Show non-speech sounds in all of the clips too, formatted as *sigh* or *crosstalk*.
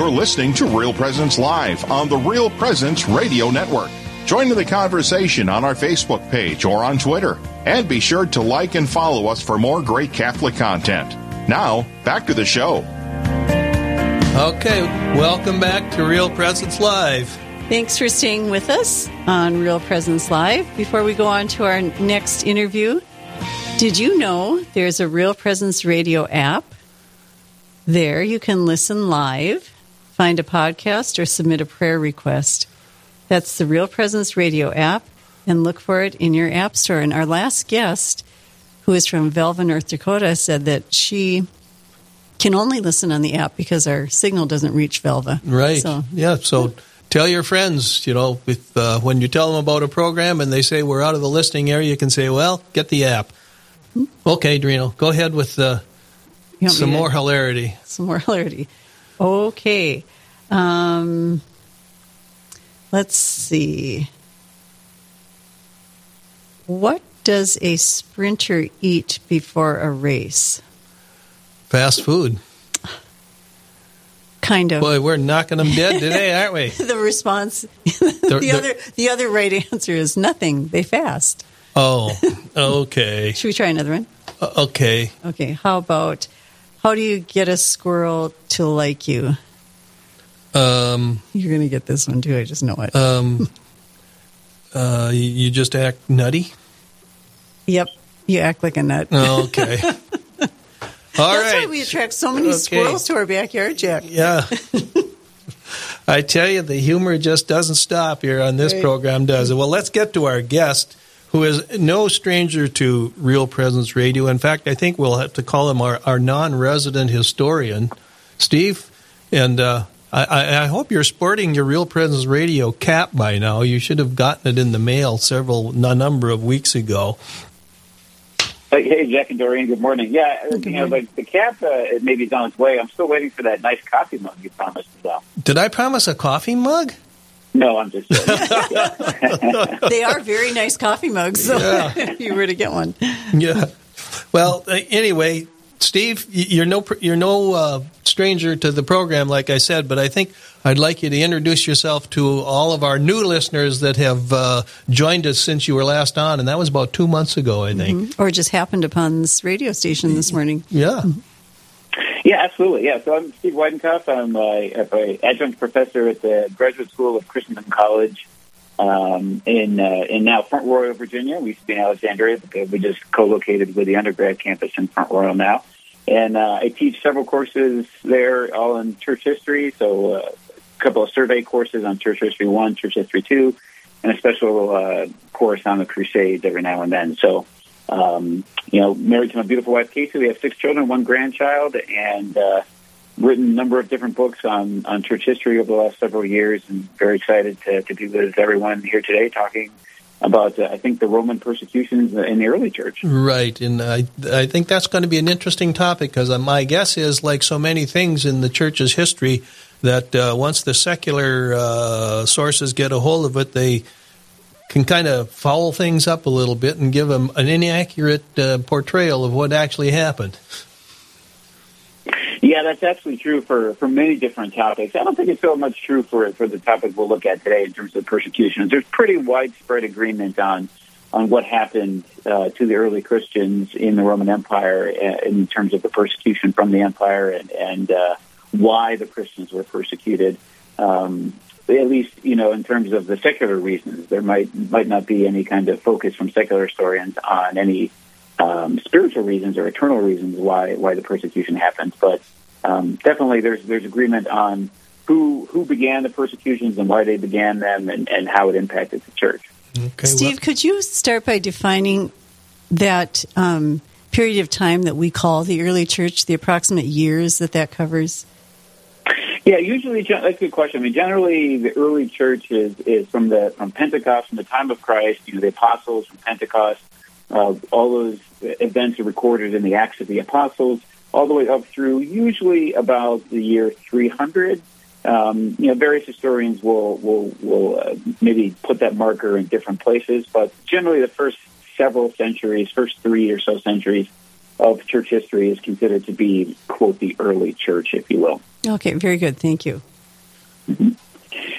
You're listening to Real Presence Live on the Real Presence Radio Network. Join in the conversation on our Facebook page or on Twitter. And be sure to like and follow us for more great Catholic content. Now, back to the show. Okay, welcome back to Real Presence Live. Thanks for staying with us on Real Presence Live. Before we go on to our next interview, did you know there's a Real Presence Radio app? There you can listen live, find a podcast, or submit a prayer request. That's the Real Presence Radio app, and look for it in your app store. And our last guest, who is from Velva, North Dakota, said that she can only listen on the app because our signal doesn't reach Velva. Right. So, yeah. So tell your friends, you know, with, uh, when you tell them about a program and they say we're out of the listening area, you can say, well, get the app. Okay, Doreen, go ahead with uh, some more hilarity. some more hilarity. Okay. Um, let's see. What does a sprinter eat before a race? Fast food. Kind of. Boy, we're knocking them dead today, *laughs* aren't we? the response, *laughs* They're- the other, the other right answer is nothing. They fast. Oh, okay. *laughs* Should we try another one? Uh, Okay. Okay. How about how do you get a squirrel to like you? Um, You're going to get this one too. I just know it. um, *laughs* uh, you- just act nutty? yep. You act like a nut. Okay. *laughs* All That's right. why we attract so many Okay. squirrels to our backyard, Jack. Yeah. *laughs* I tell you, the humor just doesn't stop here on this Right. program, does it? Well, let's get to our guest, who is no stranger to Real Presence Radio. In fact, I think we'll have to call him our, our non resident historian, Steve. And uh, I- I, I hope you're sporting your Real Presence Radio cap by now. You should have gotten it in the mail several, a number of weeks ago. Hey, hey, Jack and Doreen. Good morning. Yeah, you know, morning. like the cap, uh, it maybe is on its way. I'm still waiting for that nice coffee mug you promised me. Though. Did I promise a coffee mug? No, I'm just. *laughs* They are very nice coffee mugs, so *laughs* if you were to get one. yeah. Well, uh, anyway, Steve, you're no you're no uh, stranger to the program, like I said, but I think I'd like you to introduce yourself to all of our new listeners that have uh, joined us since you were last on, and that was about two months ago, I think. Or just happened upon this radio station this morning. Yeah. Yeah, absolutely. Yeah, so I'm Steve Weidenkopf. I'm an adjunct professor at the Graduate School of Christendom College um, in uh, in now Front Royal, Virginia. We used to be in Alexandria, but we just co-located with the undergrad campus in Front Royal now. And uh, I teach several courses there, all in church history. So uh, a couple of survey courses on church history one, church history two, and a special uh, course on the Crusades every now and then. So, um, you know, married to my beautiful wife Casey, we have six children, one grandchild, and uh, written a number of different books on on church history over the last several years. And very excited to, to be with everyone here today, talking about uh, I think the Roman persecutions in the early church. Right, and I I think that's going to be an interesting topic because my guess is, like so many things in the church's history, that uh, once the secular uh, sources get a hold of it, they can kind of foul things up a little bit and give them an inaccurate uh, portrayal of what actually happened. Yeah, that's absolutely true for, for many different topics. I don't think it's so much true for for the topic we'll look at today in terms of persecution. There's pretty widespread agreement on on what happened uh, to the early Christians in the Roman Empire uh, in terms of the persecution from the empire and and uh, why the Christians were persecuted. Um, at least, you know, in terms of the secular reasons, there might might not be any kind of focus from secular historians on any um, spiritual reasons or eternal reasons why why the persecution happened. But um, definitely, there's there's agreement on who who began the persecutions and why they began them and, and how it impacted the church. Okay, Steve, could you start by defining that um, period of time that we call the early church, the approximate years that that covers? Yeah, usually that's a good question. I mean, generally, the early church is, is from the from Pentecost, from the time of Christ. You know, the apostles from Pentecost. Uh, all those events are recorded in the Acts of the Apostles, all the way up through usually about the year 300. Um, you know, various historians will will will uh, maybe put that marker in different places, but generally, the first several centuries, first three or so centuries of church history is considered to be quote the early church, if you will. Okay, very good. Thank you. Mm-hmm.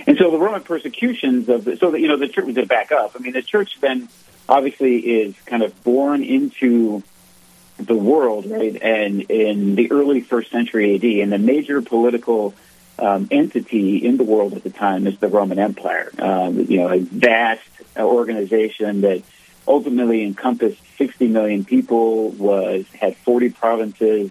And so the Roman persecutions of the, so that, you know, the church, to back up, I mean, the church then obviously is kind of born into the world, right? And in the early first century AD, and the major political um, entity in the world at the time is the Roman Empire. Um, you know, a vast organization that ultimately encompassed 60 million people, was had 40 provinces.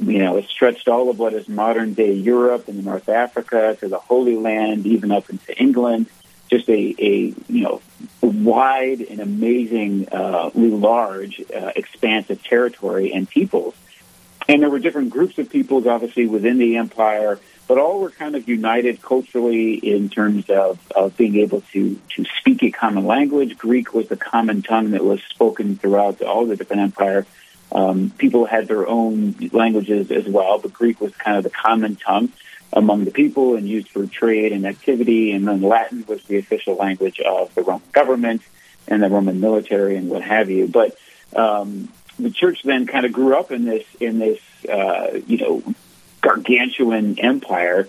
You know, it stretched all of what is modern day Europe and North Africa to the Holy Land, even up into England. Just a, a you know wide and amazingly uh, large uh, expanse of territory and peoples. And there were different groups of peoples, obviously, within the empire but all were kind of united culturally in terms of, of being able to, to speak a common language. Greek was the common tongue that was spoken throughout all the different empire. Um, people had their own languages as well, but Greek was kind of the common tongue among the people and used for trade and activity. And then Latin was the official language of the Roman government and the Roman military and what have you. But um, the church then kind of grew up in this in this uh, you know gargantuan empire.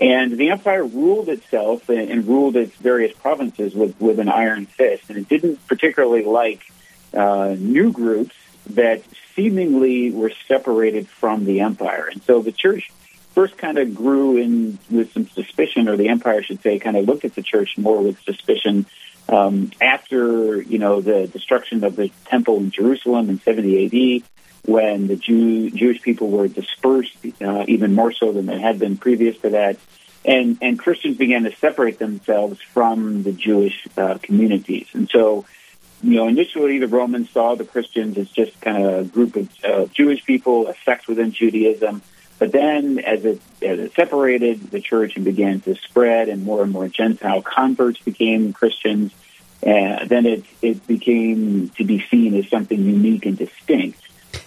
And the empire ruled itself and, and ruled its various provinces with, with an iron fist. And it didn't particularly like uh, new groups that seemingly were separated from the empire. And so the church first kind of grew in with some suspicion, or the empire, I should say, kind of looked at the church more with suspicion um, after you know the destruction of the temple in Jerusalem in 70 AD when the Jew, Jewish people were dispersed uh, even more so than they had been previous to that. And, and Christians began to separate themselves from the Jewish uh, communities. And so, you know, initially the Romans saw the Christians as just kind of a group of uh, Jewish people, a sect within Judaism. But then as it, as it separated the church and began to spread and more and more Gentile converts became Christians, uh, then it, it became to be seen as something unique and distinct.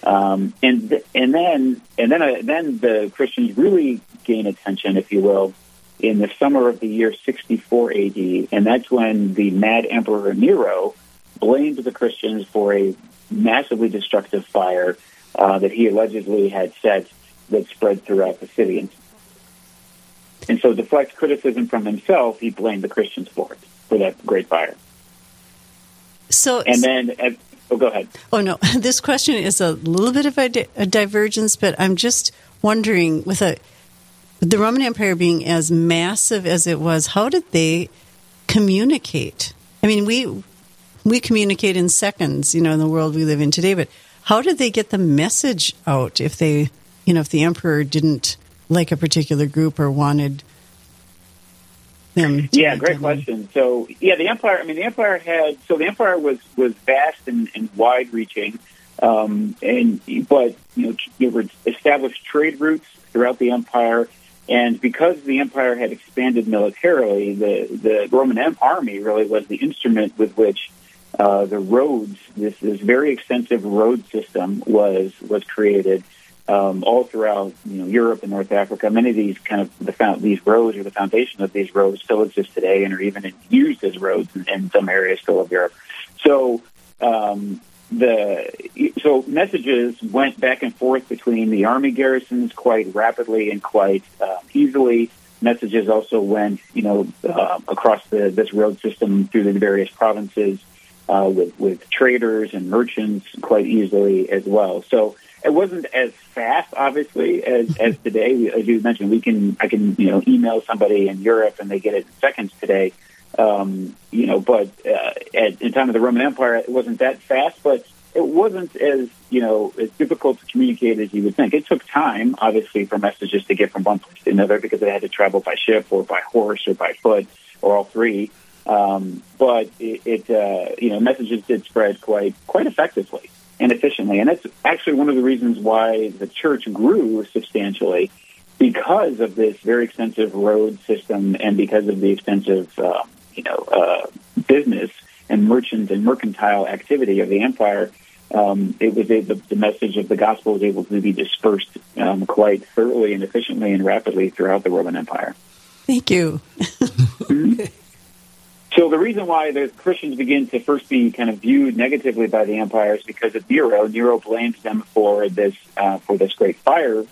Um, and and then and then uh, then the Christians really gain attention, if you will, in the summer of the year 64 AD, and that's when the mad Emperor Nero blamed the Christians for a massively destructive fire uh, that he allegedly had set that spread throughout the city. And, and so, deflect criticism from himself, he blamed the Christians for it, for that great fire. So, and then Oh, go ahead. Oh, no. *laughs* This question is a little bit of a, di- a divergence, but I'm just wondering with a the Roman Empire being as massive as it was, how did they communicate? I mean, we we communicate in seconds, you know, in the world we live in today, but how did they get the message out if they, you know, if the emperor didn't like a particular group or wanted them? yeah, great question. So, yeah, the empire. I mean, the empire had so the empire was was vast and, and wide reaching, um, and but you know there were established trade routes throughout the empire. And because the empire had expanded militarily, the, the Roman army really was the instrument with which uh, the roads, this, this very extensive road system, was was created um, all throughout you know Europe and North Africa. Many of these kind of the found, these roads or the foundation of these roads still exist today and are even used as roads in, in some areas still of Europe. So um, the so messages went back and forth between the army garrisons quite rapidly and quite uh, easily. Messages also went, you know, uh, across the, this road system through the various provinces uh, with with traders and merchants quite easily as well. So it wasn't as fast, obviously, as, as today. As you mentioned, we can I can you know email somebody in Europe and they get it in seconds today. Um, you know, but uh, at in time of the Roman Empire, it wasn't that fast, but it wasn't as you know as difficult to communicate as you would think. It took time, obviously, for messages to get from one place to another because they had to travel by ship or by horse or by foot or all three. Um, but it, it uh, you know messages did spread quite quite effectively and efficiently. And that's actually one of the reasons why the church grew substantially because of this very extensive road system and because of the extensive, uh, you know, uh, business and merchant and mercantile activity of the empire. Um, it was a, the, the, message of the gospel was able to be dispersed um, quite thoroughly and efficiently and rapidly throughout the Roman Empire. Thank you. mm-hmm. *laughs* So the reason why the Christians begin to first be kind of viewed negatively by the empire is because of Nero. Nero blames them for this uh, for this great fire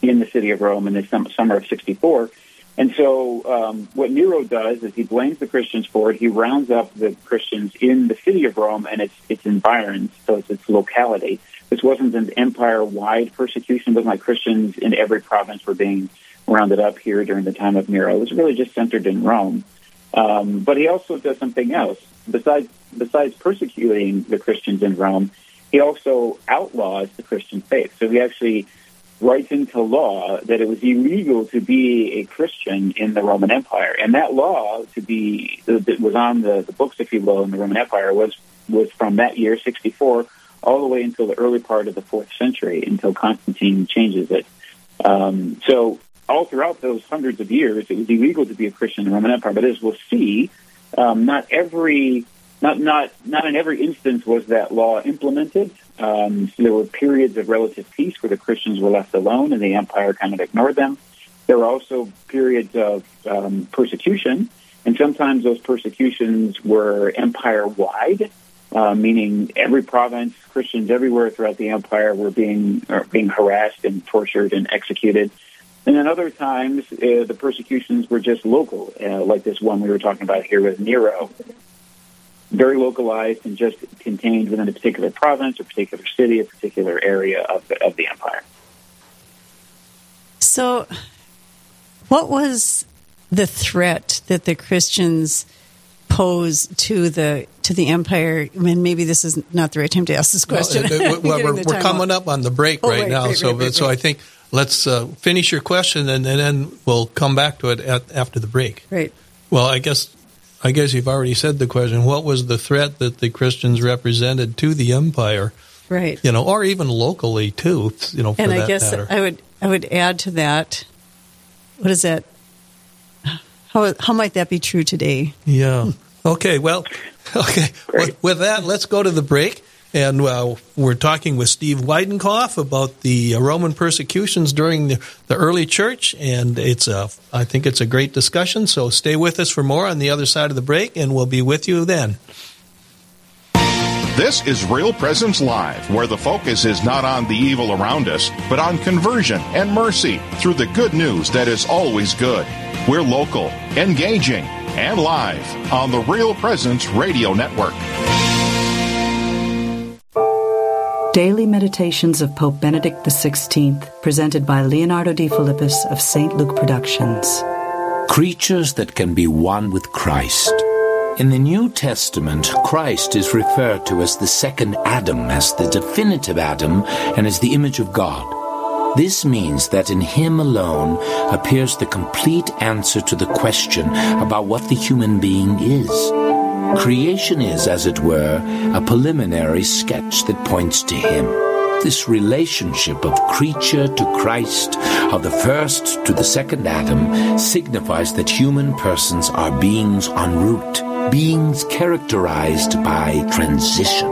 in the city of Rome in the summer of '64. And so, um, what Nero does is he blames the Christians for it. He rounds up the Christians in the city of Rome and its its environs, so it's its locality. This wasn't an empire-wide persecution. It wasn't like Christians in every province were being rounded up here during the time of Nero. It was really just centered in Rome. Um, but he also does something else. Besides besides persecuting the Christians in Rome, he also outlaws the Christian faith. So he actually writes into law that it was illegal to be a Christian in the Roman Empire, and that law to be that was on the, the books, if you will, in the Roman Empire was was from that year, 64, all the way until the early part of the fourth century, until Constantine changes it. Um, so all throughout those hundreds of years, it was illegal to be a Christian in the Roman Empire. But as we'll see, um, not every not not not in every instance was that law implemented. Um, so there were periods of relative peace where the Christians were left alone and the empire kind of ignored them. There were also periods of um, persecution, and sometimes those persecutions were empire wide, uh, meaning every province, Christians everywhere throughout the empire were being being harassed and tortured and executed. And then other times, uh, the persecutions were just local, uh, like this one we were talking about here with Nero, very localized and just contained within a particular province, a particular city, a particular area of the, of the empire. So, what was the threat that the Christians posed to the to the empire? I mean, maybe this is not the right time to ask this question. *laughs* Well, well we're, we're coming up on the break oh, right, right, now, right, so right, so I think let's uh, finish your question and, and, then we'll come back to it at, after the break. Right. Well, I guess I guess you've already said the question. What was the threat that the Christians represented to the empire? Right. You know, or even locally too. You know, and I guess matter. I would I would add to that. What is that? How how might that be true today? Yeah. Okay. Well. *laughs* Okay. With, with that, let's go to the break. And uh, we're talking with Steve Weidenkopf about the Roman persecutions during the, the, early church, and it's a, I think it's a great discussion. So stay with us for more on the other side of the break, and we'll be with you then. This is Real Presence Live, where the focus is not on the evil around us, but on conversion and mercy through the good news that is always good. We're local, engaging, and live on the Real Presence Radio Network. Daily Meditations of Pope Benedict XVI, presented by Leonardo Defilippis of St. Luke Productions. Creatures that can be one with Christ. In the New Testament, Christ is referred to as the second Adam, as the definitive Adam, and as the image of God. This means that in Him alone appears the complete answer to the question about what the human being is. Creation is, as it were, a preliminary sketch that points to Him. This relationship of creature to Christ, of the first to the second Adam, signifies that human persons are beings en route, beings characterized by transition.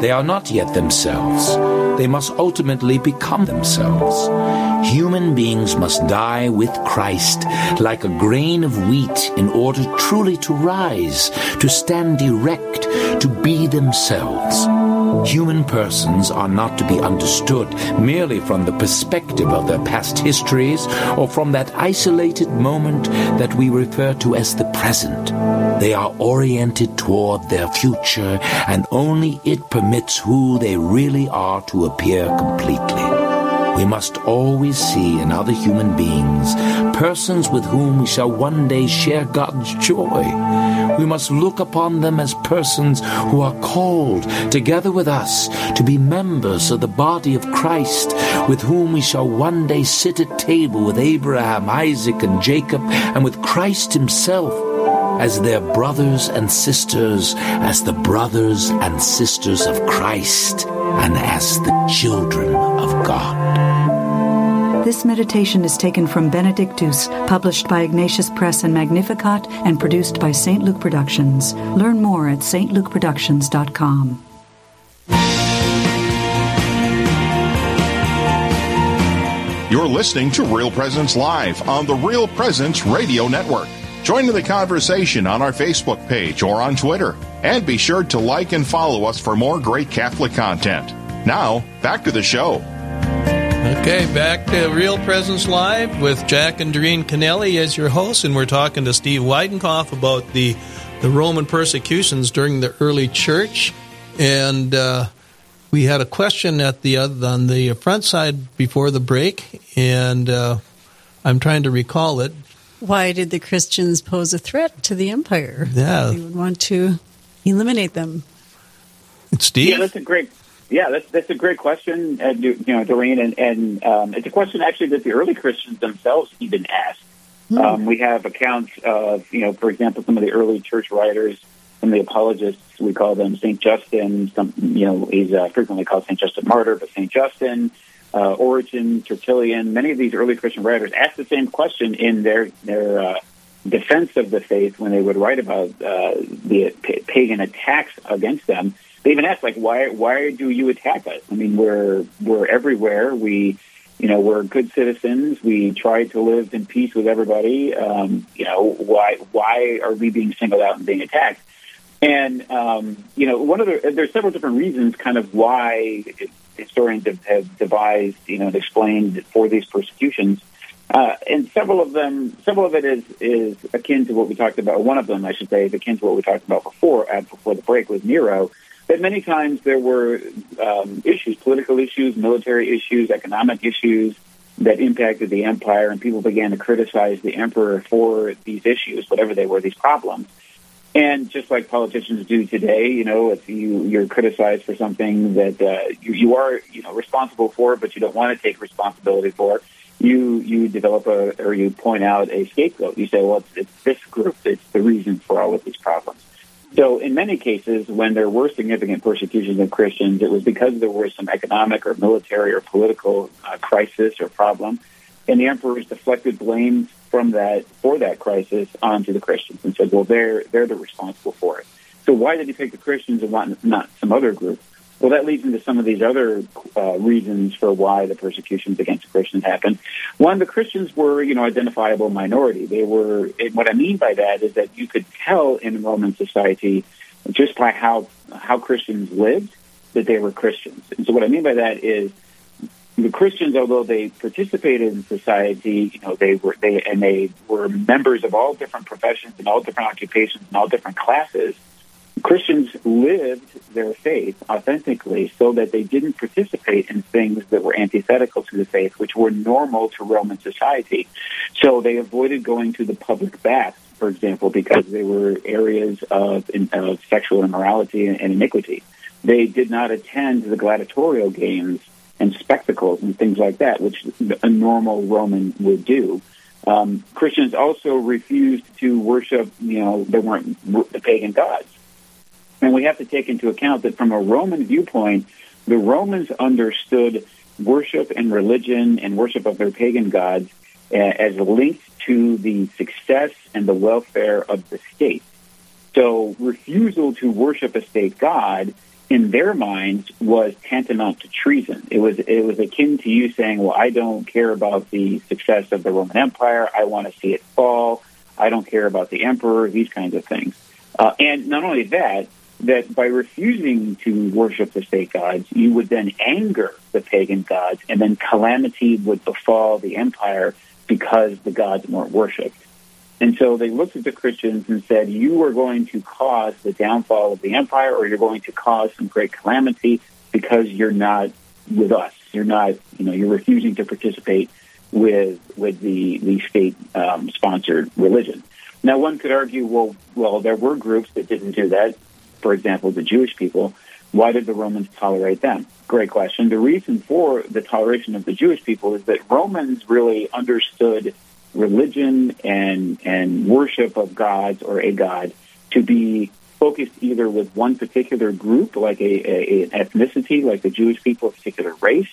They are not yet themselves. They must ultimately become themselves. Human beings must die with Christ like a grain of wheat in order truly to rise, to stand erect, to be themselves. Human persons are not to be understood merely from the perspective of their past histories or from that isolated moment that we refer to as the present. They are oriented toward their future, and only it permits who they really are to appear completely. We must always see in other human beings persons with whom we shall one day share God's joy. We must look upon them as persons who are called, together with us, to be members of the body of Christ, with whom we shall one day sit at table with Abraham, Isaac, and Jacob, and with Christ Himself as their brothers and sisters, as the brothers and sisters of Christ, and as the children of God. This meditation is taken from Benedictus, published by Ignatius Press and Magnificat, and produced by St. Luke Productions. Learn more at stlukeproductions.com. You're listening to Real Presence Live on the Real Presence Radio Network. Join in the conversation on our Facebook page or on Twitter. And be sure to like and follow us for more great Catholic content. Now, back to the show. Okay, back to Real Presence Live with Jack and Doreen Kennelly as your hosts, and we're talking to Steve Weidenkopf about the the Roman persecutions during the early church, and uh, we had a question at the on the front side before the break, and uh, I'm trying to recall it. Why did the Christians pose a threat to the empire? Yeah, they would want to eliminate them. Steve, yeah, that's a great yeah, that's that's a great question, uh, you know, Doreen, and, and um, it's a question actually that the early Christians themselves even asked. Mm. Um, we have accounts of, you know, for example, some of the early church writers, some of the apologists. We call them Saint Justin. Some, you know, he's uh, frequently called Saint Justin Martyr, but Saint Justin, uh, Origen, Tertullian. Many of these early Christian writers asked the same question in their their uh, defense of the faith when they would write about uh, the pagan attacks against them they even asked like, why why do you attack us? I mean, we're we're everywhere. We you know we're good citizens. We try to live in peace with everybody. Um, you know why why are we being singled out and being attacked? And um, you know one of the there's several different reasons kind of why historians have, have devised you know and explained for these persecutions. Uh, and several of them, several of it is is akin to what we talked about. One of them, I should say, is akin to what we talked about before, uh, before the break, with Nero that many times there were um, issues, political issues, military issues, economic issues that impacted the empire, and people began to criticize the emperor for these issues, whatever they were, these problems. And just like politicians do today, you know, if you you're criticized for something that uh, you, you are you know responsible for, but you don't want to take responsibility for, you you develop a or you point out a scapegoat. You say, well, it's, it's this group that's the reason for all of these problems. So, in many cases, when there were significant persecutions of Christians, it was because there was some economic or military or political uh, crisis or problem, and the emperors deflected blame from that for that crisis onto the Christians and said, "Well, they're they're the responsible for it." So, why did he pick the Christians and not not some other group? Well, that leads into some of these other uh, reasons for why the persecutions against Christians happened. One, the Christians were, you know, identifiable minority. They were. what I mean by that is that you could tell in Roman society just by how how Christians lived that they were Christians. And so, what I mean by that is the Christians, although they participated in society, you know, they were they and they were members of all different professions and all different occupations and all different classes Christians lived their faith authentically so that they didn't participate in things that were antithetical to the faith, which were normal to Roman society. So they avoided going to the public baths, for example, because they were areas of, of sexual immorality and iniquity. They did not attend the gladiatorial games and spectacles and things like that, which a normal Roman would do. Um, Christians also refused to worship, you know, they weren't the pagan gods. And we have to take into account that from a Roman viewpoint, the Romans understood worship and religion and worship of their pagan gods uh, as linked to the success and the welfare of the state. So refusal to worship a state god in their minds was tantamount to treason. It was it was akin to you saying, "Well, I don't care about the success of the Roman Empire. I want to see it fall. I don't care about the emperor. These kinds of things." Uh, and not only that, that by refusing to worship the state gods, you would then anger the pagan gods, and then calamity would befall the empire because the gods weren't worshipped. And so they looked at the Christians and said, You are going to cause the downfall of the empire, or you're going to cause some great calamity because you're not with us. You're not, you know, you're refusing to participate with with the the state um, sponsored religion. Now, one could argue, well, well, there were groups that didn't do that for example, the Jewish people, why did the Romans tolerate them? Great question. The reason for the toleration of the Jewish people is that Romans really understood religion and and worship of gods or a god to be focused either with one particular group, like a, a, an ethnicity, like the Jewish people, a particular race,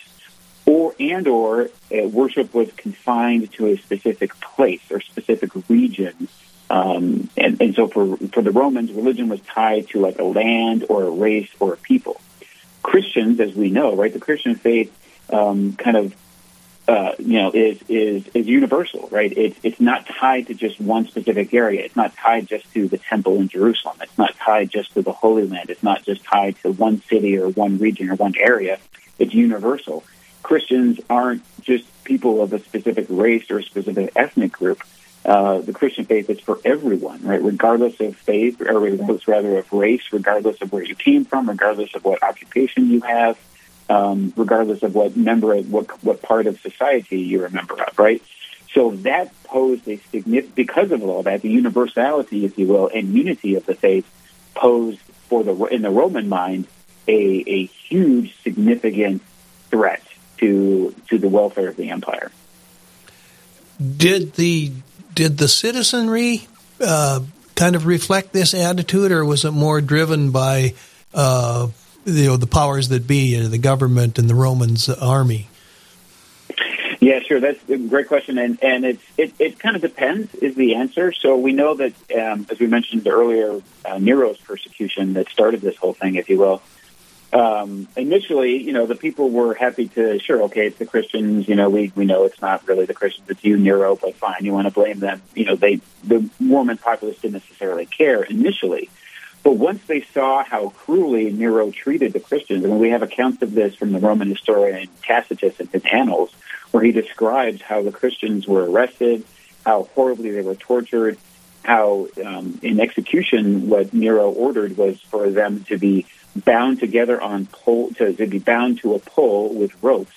or and or uh, worship was confined to a specific place or specific region um, and, and so for, for the Romans, religion was tied to like a land or a race or a people. Christians, as we know, right, the Christian faith um, kind of uh, you know, is is is universal, right? It's it's not tied to just one specific area. It's not tied just to the temple in Jerusalem. It's not tied just to the Holy Land. It's not just tied to one city or one region or one area. It's universal. Christians aren't just people of a specific race or a specific ethnic group. Uh, the Christian faith is for everyone, right? Regardless of faith, or regardless rather of race, regardless of where you came from, regardless of what occupation you have, um, regardless of what member, what what part of society you're a member of, right? So that posed a significant, because of all that, the universality, if you will, and unity of the faith posed for the in the Roman mind a a huge, significant threat to to the welfare of the empire. Did the did the citizenry uh, kind of reflect this attitude, or was it more driven by uh, you know the powers that be, you the government and the Romans army? Yeah, sure. That's a great question, and and it's it, it kind of depends is the answer. So we know that um, as we mentioned earlier, uh, Nero's persecution that started this whole thing, if you will, um, initially, you know, the people were happy to, sure, okay, it's the Christians, you know, we, we know it's not really the Christians, it's you, Nero, but fine, you want to blame them. You know, they, the Roman populace didn't necessarily care initially. But once they saw how cruelly Nero treated the Christians, and we have accounts of this from the Roman historian Tacitus in his Annals, where he describes how the Christians were arrested, how horribly they were tortured, how um, in execution what Nero ordered was for them to be bound together on pole to, to be bound to a pole with ropes,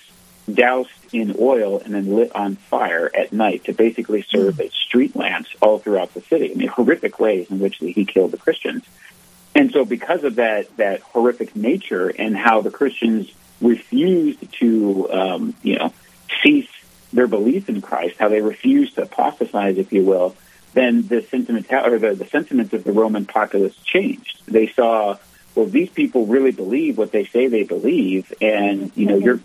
doused in oil, and then lit on fire at night to basically serve as street lamps all throughout the city. I mean, horrific ways in which he killed the Christians. And so, because of that that horrific nature and how the Christians refused to, um, you know, cease their belief in Christ, how they refused to apostatize, if you will, then the sentimental or the, the sentiments of the Roman populace changed. They saw well, these people really believe what they say they believe, and you know you're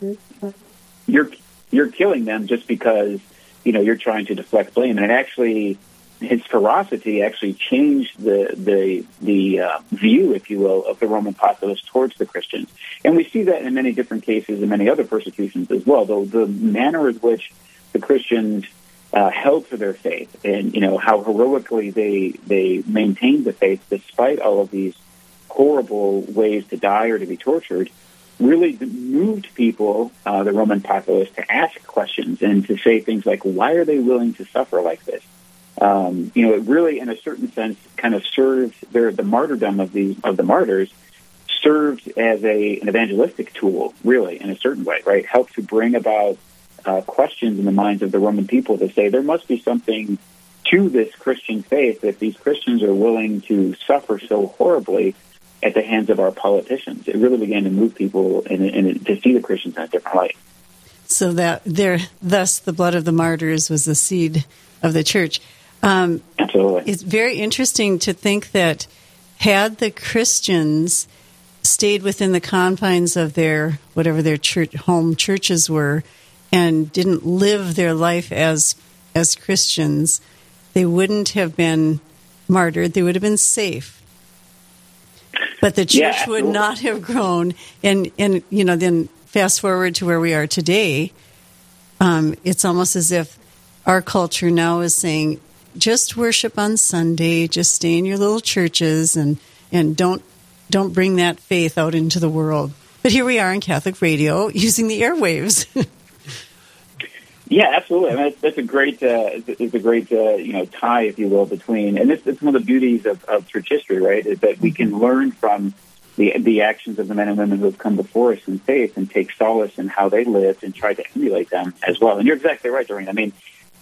you're you're killing them just because you know you're trying to deflect blame, and it actually his ferocity actually changed the the the uh, view, if you will, of the Roman populace towards the Christians, and we see that in many different cases and many other persecutions as well. Though the manner in which the Christians uh, held to their faith, and you know how heroically they they maintained the faith despite all of these horrible ways to die or to be tortured, really moved people, uh, the Roman populace, to ask questions and to say things like, why are they willing to suffer like this? Um, you know, it really, in a certain sense, kind of served their, the martyrdom of the of the martyrs served as a an evangelistic tool, really, in a certain way, right? Helped to bring about uh, questions in the minds of the Roman people to say there must be something to this Christian faith that these Christians are willing to suffer so horribly at the hands of our politicians. It really began to move people and, to see the Christians in a different light. So that there, thus, the blood of the martyrs was the seed of the church. Um, Absolutely, it's very interesting to think that had the Christians stayed within the confines of their whatever their church home churches were, and didn't live their life as as Christians, they wouldn't have been martyred. They would have been safe but the church yeah, would not have grown. And and you know, then fast forward to where we are today, um, it's almost as if our culture now is saying, just worship on Sunday, just stay in your little churches, and and don't don't bring that faith out into the world. But here we are in Catholic radio *laughs* using the airwaves. *laughs* Yeah, absolutely. I mean, that's, a great, uh, it's a great, uh, you know, tie, if you will, between, and this is one of the beauties of, of church history, right? Is that we can learn from the the actions of the men and women who have come before us in faith and take solace in how they lived and try to emulate them as well. And you're exactly right, Doreen. I mean,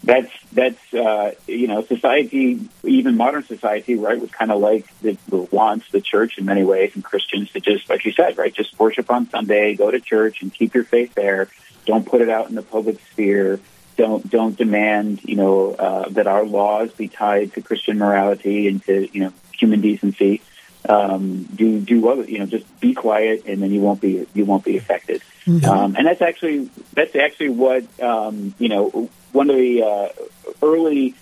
that's that's uh, you know, society, even modern society, right, was kind of like the, wants the church in many ways and Christians to just, like you said, right, just worship on Sunday, go to church, and keep your faith there don't put it out in the public sphere. Don't don't demand you know uh, that our laws be tied to Christian morality and to you know human decency. Um, do do other you know just be quiet and then you won't be you won't be affected. Mm-hmm. Um, and that's actually that's actually what um, you know one of the uh, early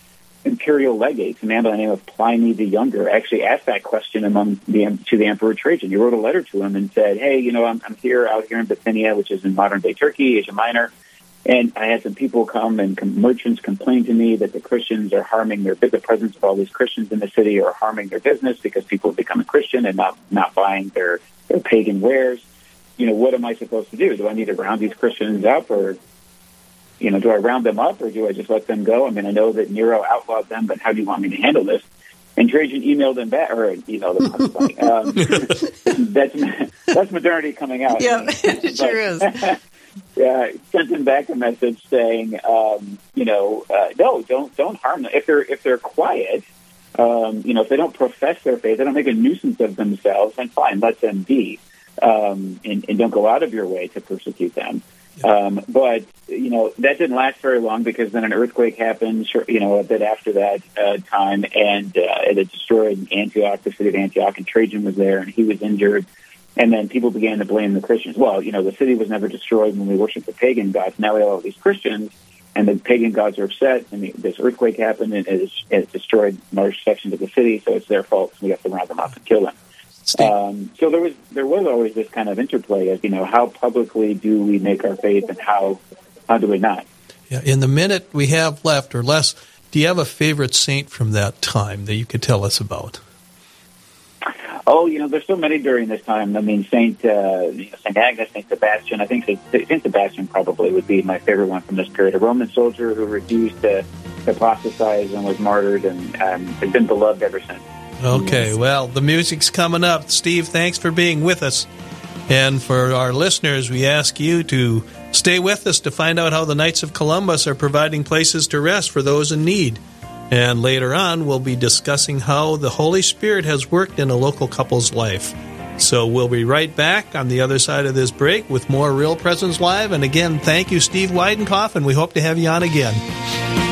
imperial legates, a man by the name of Pliny the Younger, actually asked that question among the to the Emperor Trajan. He wrote a letter to him and said, "Hey, you know, I'm, I'm here out here in Bithynia, which is in modern day Turkey, Asia Minor." And I had some people come and com- merchants complain to me that the Christians are harming their the presence of all these Christians in the city are harming their business because people have become a Christian and not not buying their their pagan wares. you know, what am I supposed to do? Do I need to round these Christians up, or you know, do I round them up, or do I just let them go? I mean, I know that Nero outlawed them, but how do you want me to handle this? And Trajan emailed them back, or emailed them. um, *laughs* that's that's modernity coming out. Yeah, *laughs* it sure is. Yeah, sent them back a message saying, um, you know, uh, no, don't don't harm them if they're if they're quiet. Um, you know, if they don't profess their faith, they don't make a nuisance of themselves, then fine, let them be, um, and, and don't go out of your way to persecute them. Um, but you know that didn't last very long because then an earthquake happened. You know, a bit after that uh, time, and uh, it destroyed Antioch, the city of Antioch, and Trajan was there, and he was injured. And then people began to blame the Christians. Well, you know, the city was never destroyed when we worshiped the pagan gods. Now we have all these Christians, and the pagan gods are upset, and this earthquake happened, and it, it destroyed large sections of the city, so it's their fault. So we have to round them up and kill them. Um, so there was there was always this kind of interplay of you know how publicly do we make our faith and how how do we not? Yeah, in the minute we have left or less, do you have a favorite saint from that time that you could tell us about? Oh, you know, there's so many during this time. I mean, Saint uh, you know, Saint Agnes, Saint Sebastian. I think Saint Sebastian probably would be my favorite one from this period. A Roman soldier who refused to apostatize and was martyred, and um, has been beloved ever since. Okay, yes. well, the music's coming up. Steve, thanks for being with us. And for our listeners, we ask you to stay with us to find out how the Knights of Columbus are providing places to rest for those in need. And later on, we'll be discussing how the Holy Spirit has worked in a local couple's life. So we'll be right back on the other side of this break with more Real Presence Live. And again, thank you, Steve Weidenkopf, and we hope to have you on again.